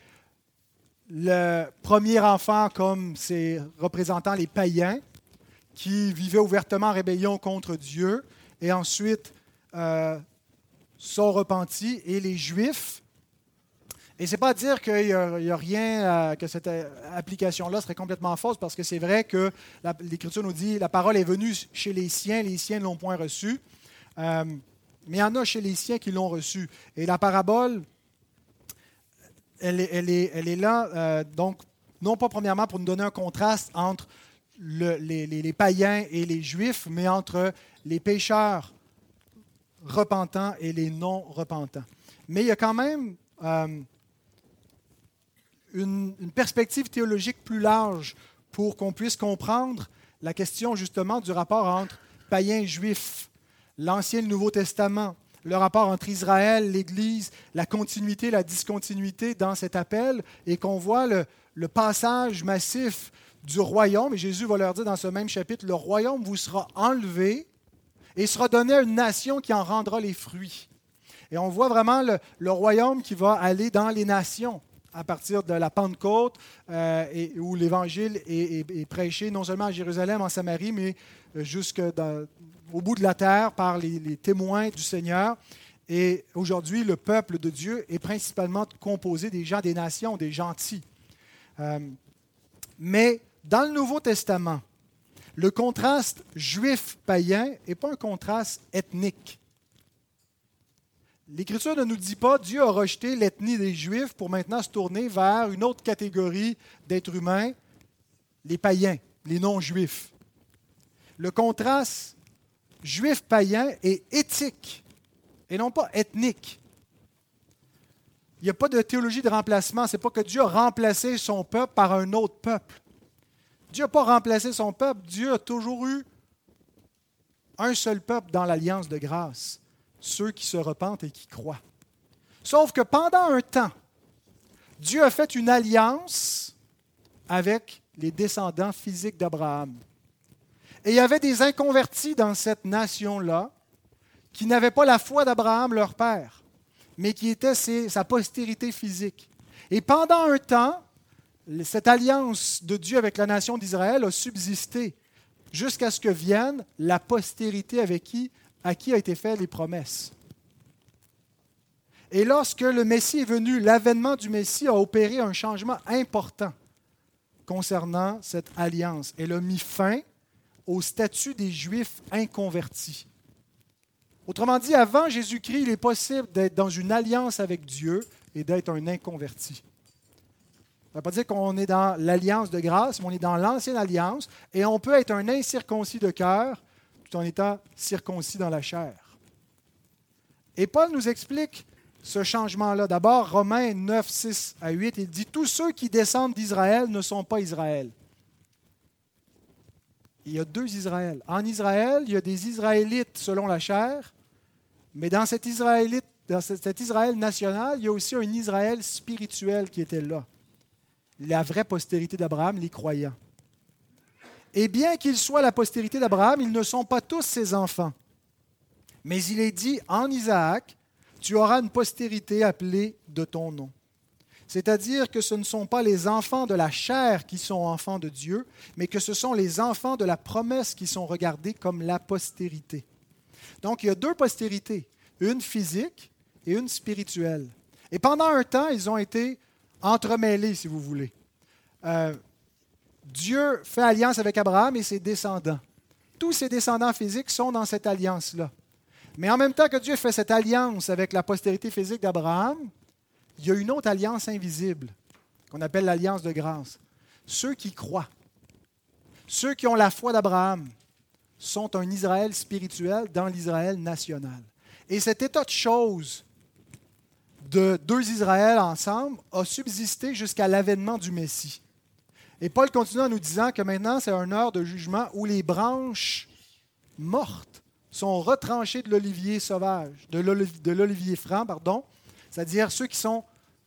le premier enfant comme ses représentants les païens, qui vivaient ouvertement en rébellion contre Dieu, et ensuite euh, sont repentis, et les Juifs. Et ce n'est pas dire qu'il n'y a, rien, euh, que cette euh, application-là serait complètement fausse, parce que c'est vrai que l'Écriture nous dit la parole est venue chez les siens, les siens ne l'ont point reçue. Mais il y en a chez les siens qui l'ont reçu. Et la parabole, elle est, là, euh, donc, non pas premièrement pour nous donner un contraste entre les, païens et les juifs, mais entre les pécheurs repentants et les non repentants. Mais il y a quand même euh, une, perspective théologique plus large pour qu'on puisse comprendre la question justement du rapport entre païens et juifs l'Ancien et le Nouveau Testament, le rapport entre Israël, l'Église, la continuité, la discontinuité dans cet appel, et qu'on voit le, passage massif du royaume, et Jésus va leur dire dans ce même chapitre, le royaume vous sera enlevé et sera donné à une nation qui en rendra les fruits. Et on voit vraiment le, royaume qui va aller dans les nations à partir de la Pentecôte, euh, où l'Évangile est, prêché non seulement à Jérusalem, en Samarie, mais euh, jusque dans, au bout de la terre par les, témoins du Seigneur. Et aujourd'hui, le peuple de Dieu est principalement composé des gens des nations, des gentils. Euh, mais dans le Nouveau Testament, le contraste juif-païen n'est pas un contraste ethnique. L'Écriture ne nous dit pas Dieu a rejeté l'ethnie des Juifs pour maintenant se tourner vers une autre catégorie d'êtres humains, les païens, les non-juifs. Le contraste juif païen est éthique et non pas ethnique. Il n'y a pas de théologie de remplacement. Ce n'est pas que Dieu a remplacé son peuple par un autre peuple. Dieu n'a pas remplacé son peuple. Dieu a toujours eu un seul peuple dans l'alliance de grâce, ceux qui se repentent et qui croient. Sauf que pendant un temps, Dieu a fait une alliance avec les descendants physiques d'Abraham. Et il y avait des inconvertis dans cette nation-là qui n'avaient pas la foi d'Abraham, leur père, mais qui étaient sa postérité physique. Et pendant un temps, cette alliance de Dieu avec la nation d'Israël a subsisté jusqu'à ce que vienne la postérité à qui a été fait les promesses. Et lorsque le Messie est venu, l'avènement du Messie a opéré un changement important concernant cette alliance. Elle a mis fin au statut des Juifs inconvertis. Autrement dit, avant Jésus-Christ, il est possible d'être dans une alliance avec Dieu et d'être un inconverti. Ça ne veut pas dire qu'on est dans l'alliance de grâce, mais on est dans l'ancienne alliance et on peut être un incirconcis de cœur tout en étant circoncis dans la chair. Et Paul nous explique ce changement-là. D'abord, Romains 9, 6 à 8, il dit Tous ceux qui descendent d'Israël ne sont pas Israël. Il y a deux Israël. En Israël, il y a des Israélites selon la chair, mais dans cet, Israélite, dans cet Israël national, il y a aussi un Israël spirituel qui était là. La vraie postérité d'Abraham, les croyants. Et bien qu'ils soient la postérité d'Abraham, ils ne sont pas tous ses enfants. Mais il est dit en Isaac, tu auras une postérité appelée de ton nom. C'est-à-dire que ce ne sont pas les enfants de la chair qui sont enfants de Dieu, mais que ce sont les enfants de la promesse qui sont regardés comme la postérité. Donc il y a deux postérités, une physique et une spirituelle. Et pendant un temps, ils ont été entremêlés, si vous voulez. Euh, Dieu fait alliance avec Abraham et ses descendants. Tous ses descendants physiques sont dans cette alliance-là. Mais en même temps que Dieu fait cette alliance avec la postérité physique d'Abraham, il y a une autre alliance invisible qu'on appelle l'alliance de grâce. Ceux qui croient, ceux qui ont la foi d'Abraham, sont un Israël spirituel dans l'Israël national. Et cet état de choses de deux Israëls ensemble a subsisté jusqu'à l'avènement du Messie. Et Paul continue en nous disant que maintenant, c'est un heure de jugement où les branches mortes sont retranchés de l'olivier sauvage, de l'olivier franc, pardon, c'est-à-dire ceux qui sont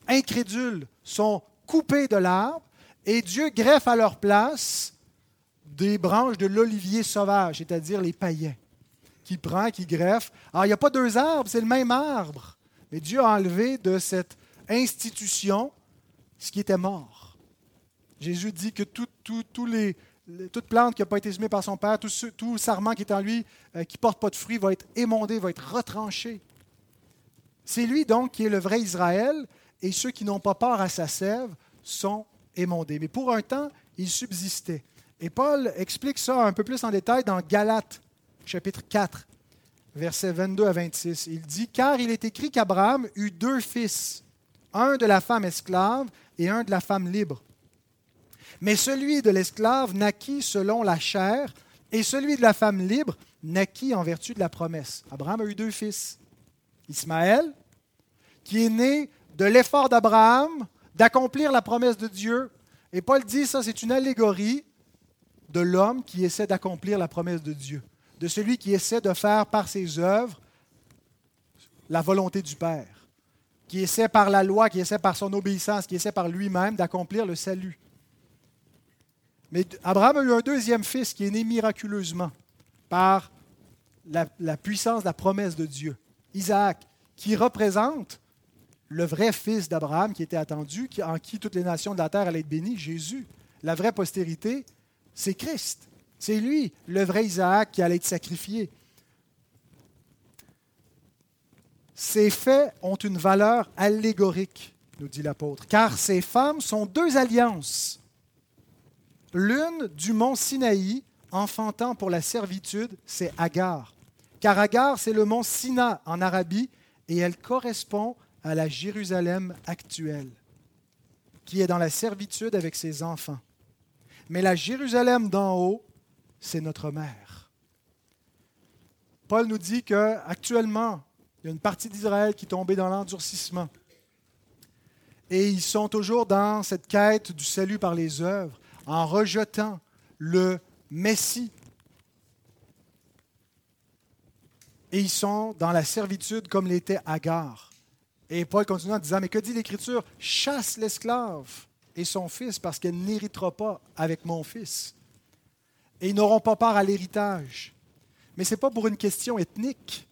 incrédules sont coupés de l'arbre et Dieu greffe à leur place des branches de l'olivier sauvage, c'est-à-dire les païens, qui prend, qui greffe. Alors, il n'y a pas deux arbres, c'est le même arbre. Mais Dieu a enlevé de cette institution ce qui était mort. Jésus dit que toute plante qui n'a pas été semée par son Père, tout, tout sarment qui est en lui, euh, qui ne porte pas de fruits, va être émondé, va être retranché. C'est lui donc qui est le vrai Israël, et ceux qui n'ont pas peur à sa sève sont émondés. Mais pour un temps, il subsistait. Et Paul explique ça un peu plus en détail dans Galates, chapitre 4, versets 22 à 26. Il dit, Car il est écrit qu'Abraham eut deux fils, un de la femme esclave et un de la femme libre. Mais celui de l'esclave naquit selon la chair, et celui de la femme libre naquit en vertu de la promesse. Abraham a eu deux fils. Ismaël, qui est né de l'effort d'Abraham d'accomplir la promesse de Dieu. Et Paul dit ça, c'est une allégorie de l'homme qui essaie d'accomplir la promesse de Dieu, de celui qui essaie de faire par ses œuvres la volonté du Père, qui essaie par la loi, qui essaie par son obéissance, qui essaie par lui-même d'accomplir le salut. Mais Abraham a eu un deuxième fils qui est né miraculeusement par la, puissance de la promesse de Dieu, Isaac, qui représente le vrai fils d'Abraham qui était attendu, en qui toutes les nations de la terre allaient être bénies, Jésus. La vraie postérité, c'est Christ. C'est lui, le vrai Isaac, qui allait être sacrifié. Ces faits ont une valeur allégorique, nous dit l'apôtre, car ces femmes sont deux alliances L'une du mont Sinaï, enfantant pour la servitude, c'est Agar. Car Agar, c'est le mont Sina en Arabie, et elle correspond à la Jérusalem actuelle, qui est dans la servitude avec ses enfants. Mais la Jérusalem d'en haut, c'est notre mère. Paul nous dit qu'actuellement, il y a une partie d'Israël qui est tombée dans l'endurcissement. Et ils sont toujours dans cette quête du salut par les œuvres, en rejetant le Messie. Et ils sont dans la servitude comme l'était Agar. Et Paul continue en disant, mais que dit l'Écriture? Chasse l'esclave et son fils parce qu'elle n'héritera pas avec mon fils. Et ils n'auront pas part à l'héritage. Mais ce n'est pas pour une question ethnique.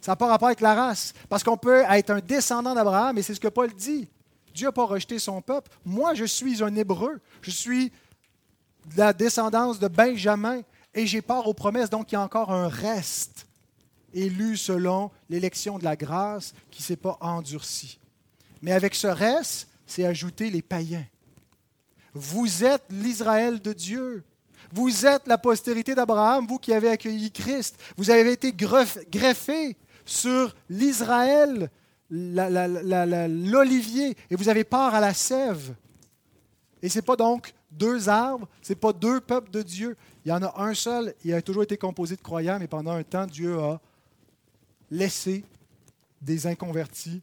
Ça n'a pas rapport avec la race. Parce qu'on peut être un descendant d'Abraham, et c'est ce que Paul dit. Dieu n'a pas rejeté son peuple. Moi, je suis un Hébreu. Je suis de la descendance de Benjamin et j'ai part aux promesses. Donc, il y a encore un reste élu selon l'élection de la grâce qui ne s'est pas endurci. Mais avec ce reste, c'est ajouter les païens. Vous êtes l'Israël de Dieu. Vous êtes la postérité d'Abraham, vous qui avez accueilli Christ. Vous avez été greffé sur l'Israël, l'olivier, et vous avez part à la sève. Et ce n'est pas donc deux arbres, ce n'est pas deux peuples de Dieu. Il y en a un seul, il a toujours été composé de croyants, mais pendant un temps, Dieu a laissé des inconvertis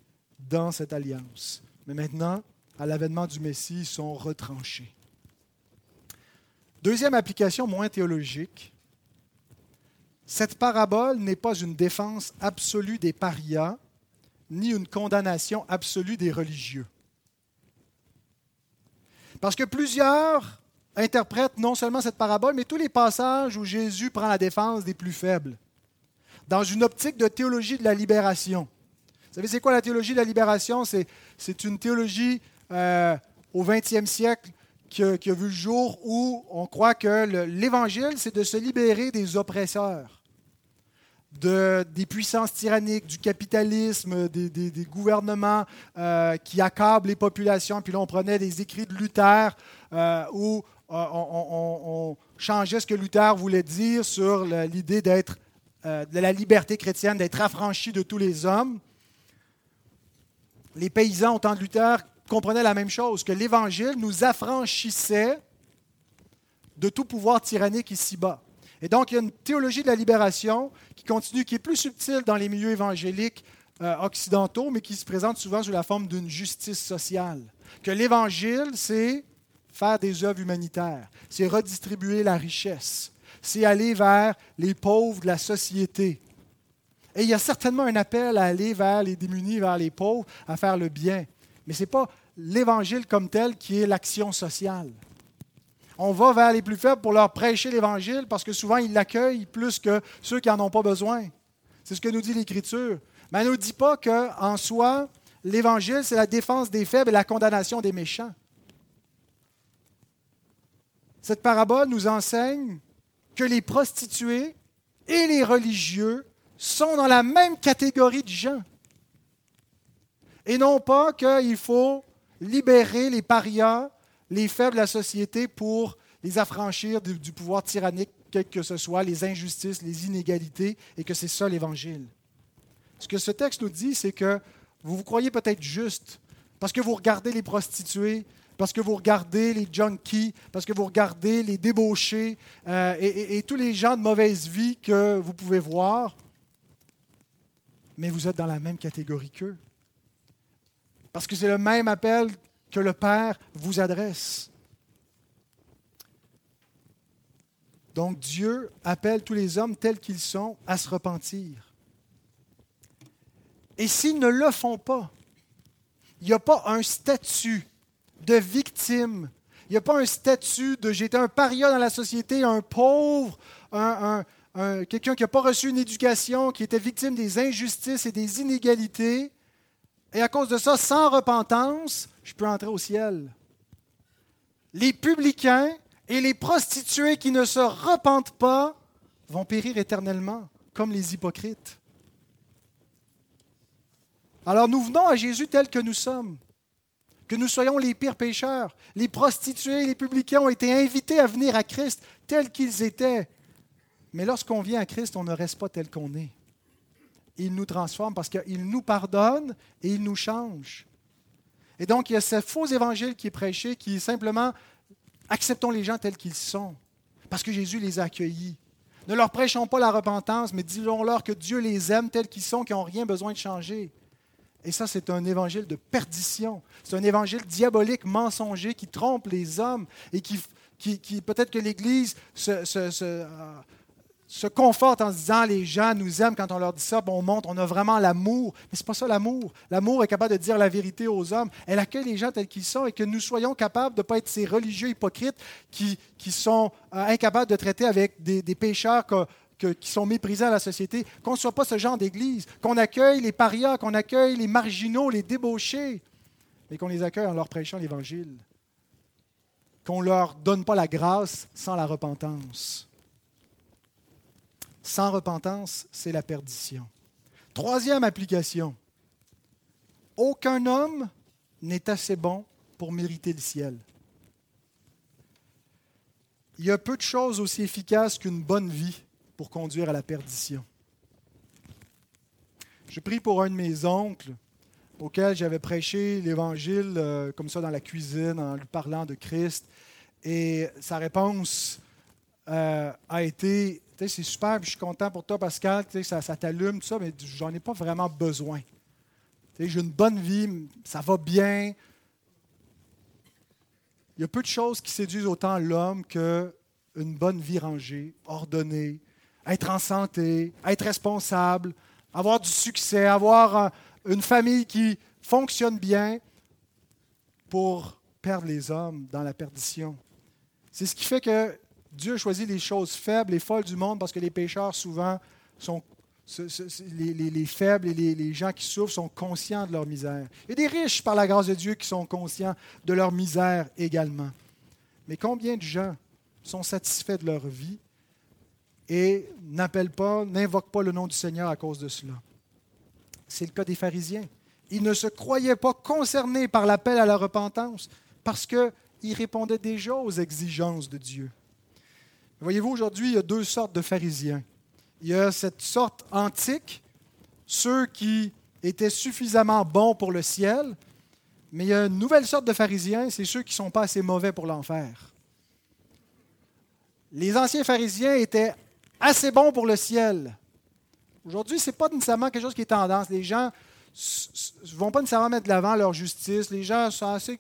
dans cette alliance. Mais maintenant, à l'avènement du Messie, ils sont retranchés. Deuxième application moins théologique, cette parabole n'est pas une défense absolue des parias, ni une condamnation absolue des religieux. Parce que plusieurs interprètent non seulement cette parabole, mais tous les passages où Jésus prend la défense des plus faibles, dans une optique de théologie de la libération. Vous savez, c'est quoi la théologie de la libération? C'est une théologie euh, au 20e siècle qui a, vu le jour où on croit que l'Évangile, c'est de se libérer des oppresseurs, de, des puissances tyranniques, du capitalisme, des, gouvernements euh, qui accablent les populations. Puis là, on prenait des écrits de Luther euh, où on, changeait ce que Luther voulait dire sur l'idée d'être de la liberté chrétienne, d'être affranchi de tous les hommes. Les paysans au temps de Luther comprenait la même chose, que l'Évangile nous affranchissait de tout pouvoir tyrannique ici-bas. Et donc, il y a une théologie de la libération qui continue, qui est plus subtile dans les milieux évangéliques euh, occidentaux, mais qui se présente souvent sous la forme d'une justice sociale. Que l'Évangile, c'est faire des œuvres humanitaires, c'est redistribuer la richesse, c'est aller vers les pauvres de la société. Et il y a certainement un appel à aller vers les démunis, vers les pauvres, à faire le bien. Mais ce n'est pas l'Évangile comme tel qui est l'action sociale. On va vers les plus faibles pour leur prêcher l'Évangile parce que souvent ils l'accueillent plus que ceux qui n'en ont pas besoin. C'est ce que nous dit l'Écriture. Mais elle ne nous dit pas qu'en soi, l'Évangile, c'est la défense des faibles et la condamnation des méchants. Cette parabole nous enseigne que les prostituées et les religieux sont dans la même catégorie de gens. Et non pas qu'il faut libérer les parias, les faibles de la société pour les affranchir du, pouvoir tyrannique, quel que ce soit, les injustices, les inégalités, et que c'est ça l'Évangile. Ce que ce texte nous dit, c'est que vous vous croyez peut-être juste parce que vous regardez les prostituées, parce que vous regardez les junkies, parce que vous regardez les débauchés euh, et tous les gens de mauvaise vie que vous pouvez voir, mais vous êtes dans la même catégorie qu'eux. Parce que c'est le même appel que le Père vous adresse. Donc Dieu appelle tous les hommes tels qu'ils sont à se repentir. Et s'ils ne le font pas, il n'y a pas un statut de victime. Il n'y a pas un statut de j'étais un paria dans la société, un pauvre, quelqu'un qui n'a pas reçu une éducation, qui était victime des injustices et des inégalités. Et à cause de ça, sans repentance, je peux entrer au ciel. Les publicains et les prostituées qui ne se repentent pas vont périr éternellement, comme les hypocrites. Alors nous venons à Jésus tel que nous sommes, que nous soyons les pires pécheurs. Les prostituées et les publicains ont été invités à venir à Christ tels qu'ils étaient. Mais lorsqu'on vient à Christ, on ne reste pas tel qu'on est il nous transforme parce qu'il nous pardonne et il nous change. Et donc, il y a ce faux évangile qui est prêché, qui est simplement acceptons les gens tels qu'ils sont, parce que Jésus les a accueillis. Ne leur prêchons pas la repentance, mais disons-leur que Dieu les aime tels qu'ils sont, qu'ils n'ont rien besoin de changer. Et ça, c'est un évangile de perdition. C'est un évangile diabolique, mensonger, qui trompe les hommes et qui, qui, peut-être que l'Église se, se, euh, se, conforte en se disant les gens nous aiment quand on leur dit ça, on montre, on a vraiment l'amour. Mais ce n'est pas ça l'amour. L'amour est capable de dire la vérité aux hommes. Elle accueille les gens tels qu'ils sont et que nous soyons capables de ne pas être ces religieux hypocrites qui, sont euh, incapables de traiter avec des, pécheurs qui sont méprisés à la société, qu'on ne soit pas ce genre d'Église, qu'on accueille les parias, qu'on accueille les marginaux, les débauchés, mais qu'on les accueille en leur prêchant l'Évangile, qu'on ne leur donne pas la grâce sans la repentance. Sans repentance, c'est la perdition. Troisième application. Aucun homme n'est assez bon pour mériter le ciel. Il y a peu de choses aussi efficaces qu'une bonne vie pour conduire à la perdition. Je prie pour un de mes oncles auquel j'avais prêché l'Évangile euh, comme ça dans la cuisine en lui parlant de Christ. Et sa réponse euh, a été, c'est super, je suis content pour toi Pascal, ça, ça t'allume, tout ça, mais j'en ai pas vraiment besoin. J'ai une bonne vie, ça va bien. Il y a peu de choses qui séduisent autant l'homme qu'une bonne vie rangée, ordonnée, être en santé, être responsable, avoir du succès, avoir euh, une famille qui fonctionne bien pour perdre les hommes dans la perdition. C'est ce qui fait que Dieu a choisi les choses faibles et folles du monde parce que les pécheurs souvent sont les, faibles et les, gens qui souffrent sont conscients de leur misère. A des riches par la grâce de Dieu qui sont conscients de leur misère également. Mais combien de gens sont satisfaits de leur vie et n'appellent pas, n'invoquent pas le nom du Seigneur à cause de cela? C'est le cas des pharisiens. Ils ne se croyaient pas concernés par l'appel à la repentance parce qu'ils répondaient déjà aux exigences de Dieu. Voyez-vous, aujourd'hui, il y a deux sortes de pharisiens. Il y a cette sorte antique, ceux qui étaient suffisamment bons pour le ciel, mais il y a une nouvelle sorte de pharisiens, c'est ceux qui ne sont pas assez mauvais pour l'enfer. Les anciens pharisiens étaient assez bon pour le ciel. Aujourd'hui, ce n'est pas nécessairement quelque chose qui est tendance. Les gens ne vont pas nécessairement mettre de l'avant leur justice. Les gens sont assez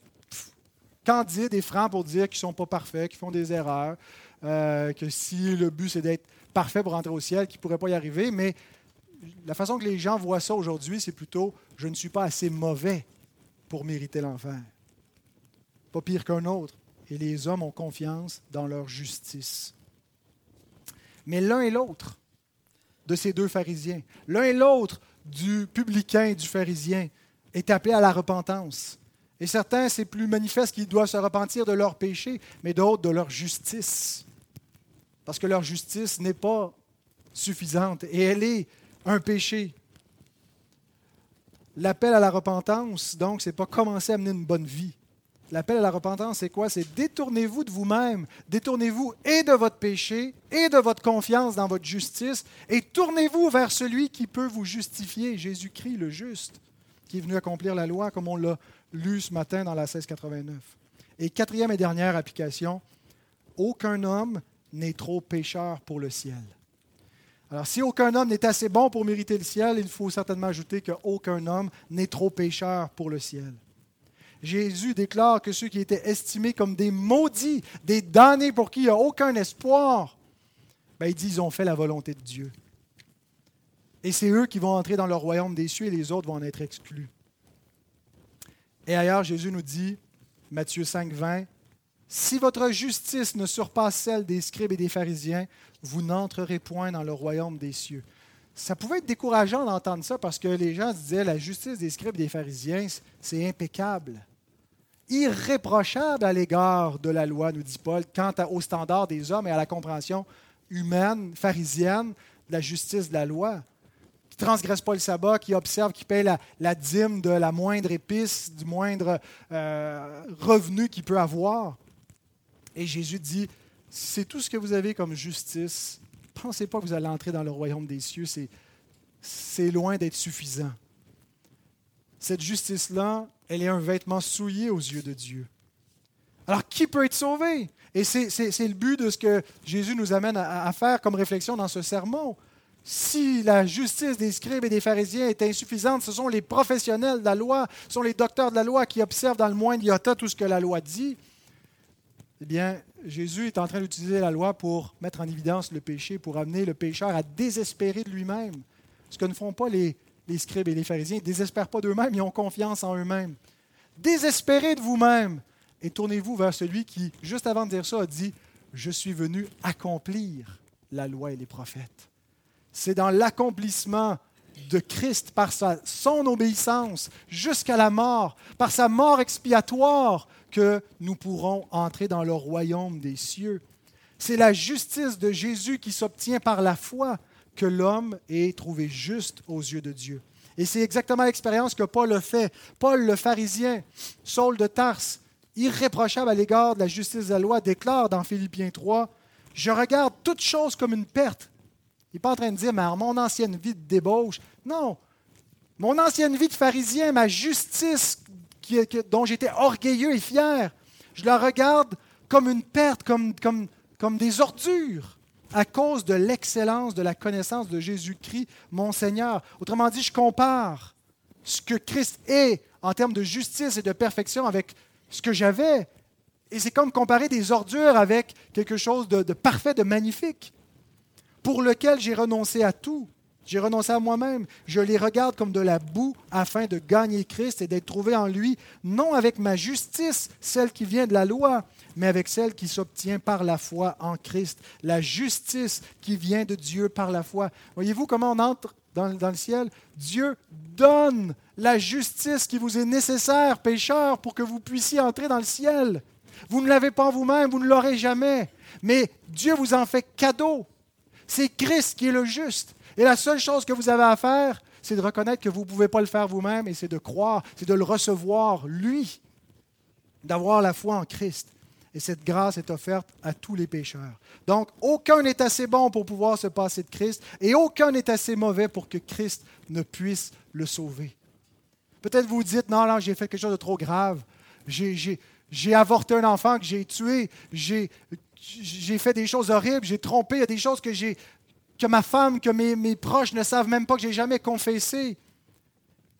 candides et francs pour dire qu'ils ne sont pas parfaits, qu'ils font des erreurs, euh, que si le but c'est d'être parfait pour rentrer au ciel, qu'ils ne pourraient pas y arriver. Mais la façon que les gens voient ça aujourd'hui, c'est plutôt je ne suis pas assez mauvais pour mériter l'enfer. Pas pire qu'un autre. Et les hommes ont confiance dans leur justice. Mais l'un et l'autre de ces deux pharisiens, l'un et l'autre du publicain et du pharisien, est appelé à la repentance. Et certains, c'est plus manifeste qu'ils doivent se repentir de leur péché, mais d'autres de leur justice. Parce que leur justice n'est pas suffisante et elle est un péché. L'appel à la repentance, donc, ce n'est pas commencer à mener une bonne vie. L'appel à la repentance, c'est quoi? C'est détournez-vous de vous-même, détournez-vous et de votre péché et de votre confiance dans votre justice et tournez-vous vers celui qui peut vous justifier, Jésus-Christ le juste, qui est venu accomplir la loi comme on l'a lu ce matin dans la 1689. Et quatrième et dernière application, aucun homme n'est trop pécheur pour le ciel. Alors, si aucun homme n'est assez bon pour mériter le ciel, il faut certainement ajouter qu'aucun homme n'est trop pécheur pour le ciel. Jésus déclare que ceux qui étaient estimés comme des maudits, des damnés pour qui il n'y a aucun espoir, ben, il dit qu'ils ont fait la volonté de Dieu. Et c'est eux qui vont entrer dans le royaume des cieux et les autres vont en être exclus. Et ailleurs, Jésus nous dit, Matthieu 5, 20, Si votre justice ne surpasse celle des scribes et des pharisiens, vous n'entrerez point dans le royaume des cieux. Ça pouvait être décourageant d'entendre ça parce que les gens se disaient la justice des scribes et des pharisiens, c'est impeccable irréprochable à l'égard de la loi, nous dit Paul, quant au standard des hommes et à la compréhension humaine, pharisienne de la justice de la loi. Qui ne transgresse pas le sabbat, qui observe, qui paye la, dîme de la moindre épice, du moindre euh, revenu qu'il peut avoir. Et Jésus dit, c'est tout ce que vous avez comme justice. Pensez pas que vous allez entrer dans le royaume des cieux, c'est loin d'être suffisant. Cette justice-là, elle est un vêtement souillé aux yeux de Dieu. Alors, qui peut être sauvé? Et c'est le but de ce que Jésus nous amène à, faire comme réflexion dans ce sermon. si la justice des scribes et des pharisiens est insuffisante, ce sont les professionnels de la loi, ce sont les docteurs de la loi qui observent dans le moindre iota tout ce que la loi dit. Eh bien, Jésus est en train d'utiliser la loi pour mettre en évidence le péché, pour amener le pécheur à désespérer de lui-même. Ce que ne font pas les, les scribes et les pharisiens. Ils ne désespèrent pas d'eux-mêmes, ils ont confiance en eux-mêmes. Désespérez de vous-même et tournez-vous vers celui qui, juste avant de dire ça, a dit, Je suis venu accomplir la loi et les prophètes. C'est dans l'accomplissement de Christ, par sa, son obéissance jusqu'à la mort, par sa mort expiatoire, que nous pourrons entrer dans le royaume des cieux. C'est la justice de Jésus qui s'obtient par la foi que l'homme est trouvé juste aux yeux de Dieu. Et c'est exactement l'expérience que Paul a fait. Paul, le pharisien, Saul de Tarse, irréprochable à l'égard de la justice de la loi, déclare dans Philippiens 3, Je regarde toute chose comme une perte. Il n'est pas en train de dire, mais mon ancienne vie de débauche. Non. Mon ancienne vie de pharisien, ma justice dont j'étais orgueilleux et fier, je la regarde comme une perte, comme, des ordures à cause de l'excellence de la connaissance de Jésus-Christ, mon Seigneur. Autrement dit, je compare ce que Christ est en termes de justice et de perfection avec ce que j'avais. Et c'est comme comparer des ordures avec quelque chose de parfait, de magnifique, pour lequel j'ai renoncé à tout. J'ai renoncé à moi-même. Je les regarde comme de la boue afin de gagner Christ et d'être trouvé en lui, non avec ma justice, celle qui vient de la loi, mais avec celle qui s'obtient par la foi en Christ. La justice qui vient de Dieu par la foi. Voyez-vous comment on entre dans, le ciel? Dieu donne la justice qui vous est nécessaire, pécheur, pour que vous puissiez entrer dans le ciel. Vous ne l'avez pas en vous-même, vous ne l'aurez jamais. Mais Dieu vous en fait cadeau. C'est Christ qui est le juste. Et la seule chose que vous avez à faire, c'est de reconnaître que vous ne pouvez pas le faire vous-même et c'est de croire, c'est de le recevoir, lui, d'avoir la foi en Christ. Et cette grâce est offerte à tous les pécheurs. Donc, aucun n'est assez bon pour pouvoir se passer de Christ et aucun n'est assez mauvais pour que Christ ne puisse le sauver. Peut-être vous dites, non, là, j'ai fait quelque chose de trop grave. J'ai avorté un enfant que j'ai tué. J'ai fait des choses horribles. J'ai trompé. Il y a des choses que j'ai que ma femme, que mes, proches ne savent même pas que j'ai jamais confessé.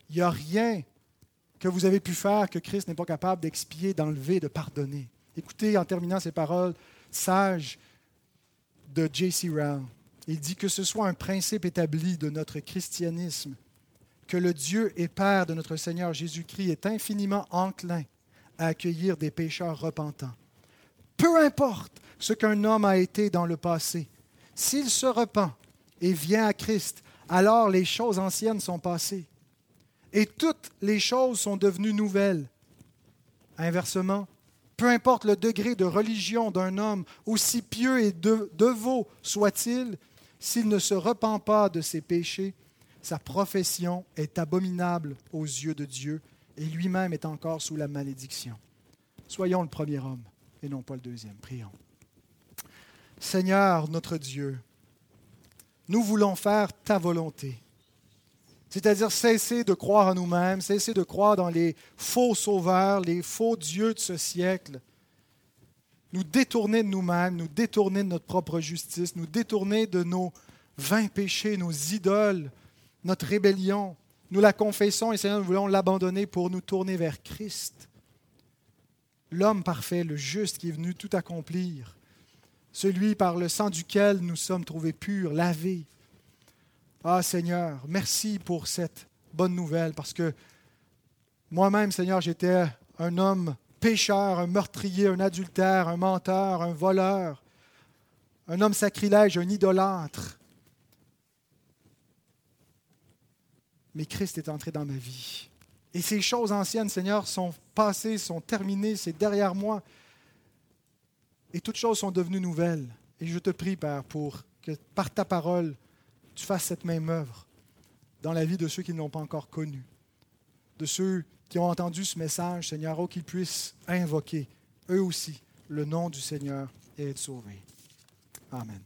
Il n'y a rien que vous avez pu faire que Christ n'est pas capable d'expier, d'enlever, de pardonner. Écoutez en terminant ces paroles sages de J.C. Rowell. Il dit que ce soit un principe établi de notre christianisme, que le Dieu et Père de notre Seigneur Jésus-Christ est infiniment enclin à accueillir des pécheurs repentants. Peu importe ce qu'un homme a été dans le passé, s'il se repent et vient à Christ, alors les choses anciennes sont passées et toutes les choses sont devenues nouvelles. Inversement, peu importe le degré de religion d'un homme, aussi pieux et dévot soit-il, s'il ne se repent pas de ses péchés, sa profession est abominable aux yeux de Dieu et lui-même est encore sous la malédiction. Soyons le premier homme et non pas le deuxième. Prions. Seigneur notre Dieu, nous voulons faire ta volonté. C'est-à-dire cesser de croire en nous-mêmes, cesser de croire dans les faux sauveurs, les faux dieux de ce siècle. Nous détourner de nous-mêmes, nous détourner de notre propre justice, nous détourner de nos vains péchés, nos idoles, notre rébellion. Nous la confessons et Seigneur, nous voulons l'abandonner pour nous tourner vers Christ, l'homme parfait, le juste qui est venu tout accomplir celui par le sang duquel nous sommes trouvés purs, lavés. Ah Seigneur, merci pour cette bonne nouvelle, parce que moi-même, Seigneur, j'étais un homme pécheur, un meurtrier, un adultère, un menteur, un voleur, un homme sacrilège, un idolâtre. Mais Christ est entré dans ma vie. Et ces choses anciennes, Seigneur, sont passées, sont terminées, c'est derrière moi et toutes choses sont devenues nouvelles. Et je te prie, Père, pour que par ta parole, tu fasses cette même œuvre dans la vie de ceux qui ne l'ont pas encore connu, de ceux qui ont entendu ce message, Seigneur, oh, qu'ils puissent invoquer, eux aussi, le nom du Seigneur et être sauvés. Amen.